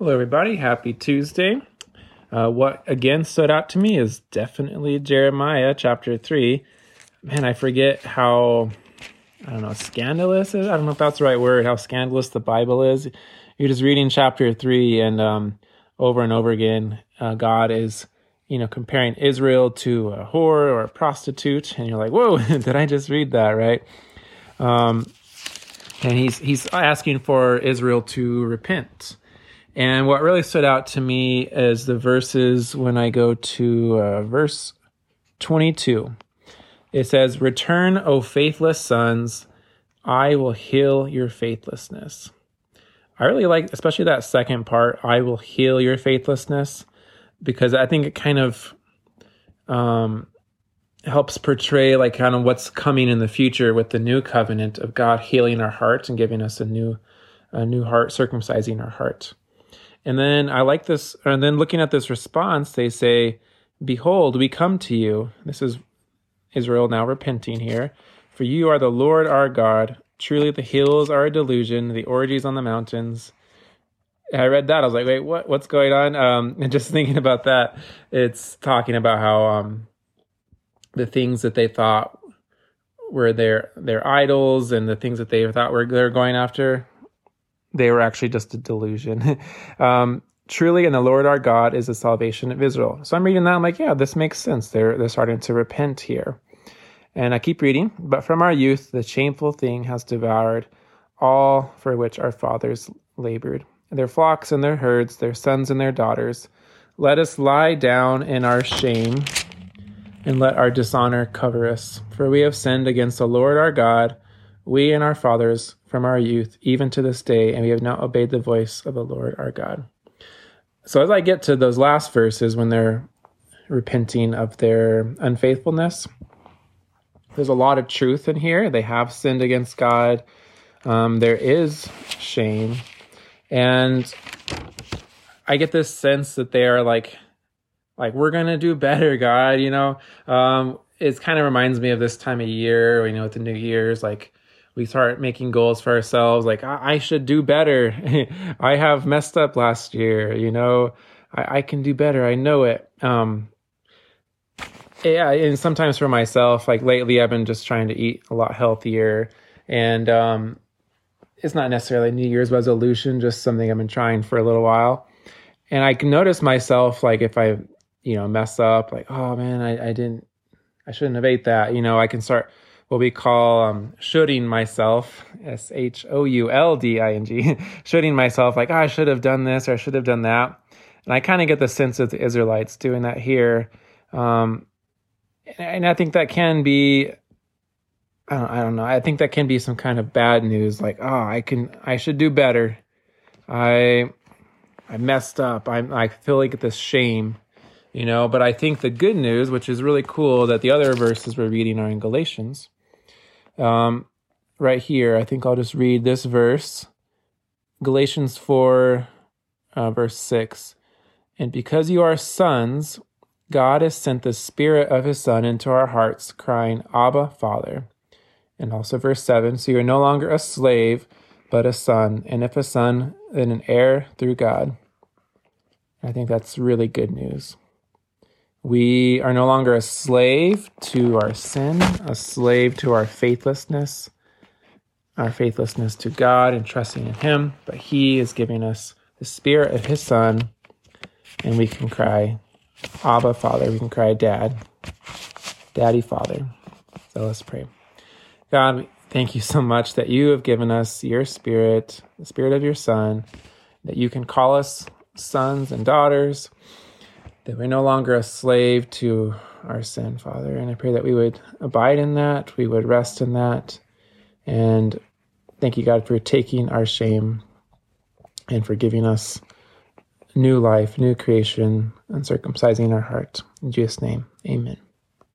Hello, everybody. Happy Tuesday. Uh, what again stood out to me is definitely Jeremiah chapter 3. Man, I forget how, I don't know, scandalous. I don't know if that's the right word, how scandalous the Bible is. You're just reading chapter 3, and um, over and over again, uh, God is, you know, comparing Israel to a whore or a prostitute. And you're like, whoa, did I just read that, right? Um, and he's, he's asking for Israel to repent and what really stood out to me is the verses when I go to uh, verse 22. It says, Return, O faithless sons, I will heal your faithlessness. I really like, especially that second part, I will heal your faithlessness, because I think it kind of um, helps portray like kind of what's coming in the future with the new covenant of God healing our hearts and giving us a new, a new heart, circumcising our heart. And then I like this, and then looking at this response, they say, Behold, we come to you. This is Israel now repenting here. For you are the Lord our God. Truly the hills are a delusion, the orgies on the mountains. I read that. I was like, wait, what? What's going on? Um, and just thinking about that, it's talking about how um, the things that they thought were their their idols and the things that they thought were they're going after they were actually just a delusion. um, truly, and the Lord our God is the salvation of Israel. So I'm reading that. I'm like, yeah, this makes sense. They're they're starting to repent here. And I keep reading. But from our youth, the shameful thing has devoured all for which our fathers labored, their flocks and their herds, their sons and their daughters. Let us lie down in our shame and let our dishonor cover us. For we have sinned against the Lord our God, we and our fathers from our youth, even to this day, and we have not obeyed the voice of the Lord our God. So, as I get to those last verses when they're repenting of their unfaithfulness, there's a lot of truth in here. They have sinned against God. Um, there is shame. And I get this sense that they are like, like, we're to do better, God, you know? Um, it kind of reminds me of this time of year, you know, with the New Year's, like, we start making goals for ourselves like i, I should do better. I have messed up last year you know? I, I, can do better. I know it. Um yeah and sometimes for myself like lately i've been just trying to eat a lot healthier. And um it's not necessarily a new year's resolution just something i've been trying for a little while. And i can notice myself like if i you know mess up like oh man i, I didn't i shouldn't have ate that. You know i can start what we call um, shoulding myself, S H O U L D I N G, shoulding myself, like, oh, I should have done this or I should have done that. And I kind of get the sense of the Israelites doing that here. Um, and I think that can be, I don't, I don't know, I think that can be some kind of bad news, like, oh, I can, I should do better. I, I messed up. I, I feel like this shame you know but i think the good news which is really cool that the other verses we're reading are in galatians um, right here, I think I'll just read this verse Galatians 4, uh, verse 6. And because you are sons, God has sent the Spirit of His Son into our hearts, crying, Abba, Father. And also verse 7 So you are no longer a slave, but a son. And if a son, then an heir through God. I think that's really good news. We are no longer a slave to our sin, a slave to our faithlessness, our faithlessness to God and trusting in Him, but He is giving us the Spirit of His Son, and we can cry, Abba, Father. We can cry, Dad, Daddy, Father. So let's pray. God, thank you so much that you have given us your Spirit, the Spirit of your Son, that you can call us sons and daughters that we're no longer a slave to our sin, Father. And I pray that we would abide in that, we would rest in that. And thank you, God, for taking our shame and for giving us new life, new creation, and circumcising our heart. In Jesus' name, amen.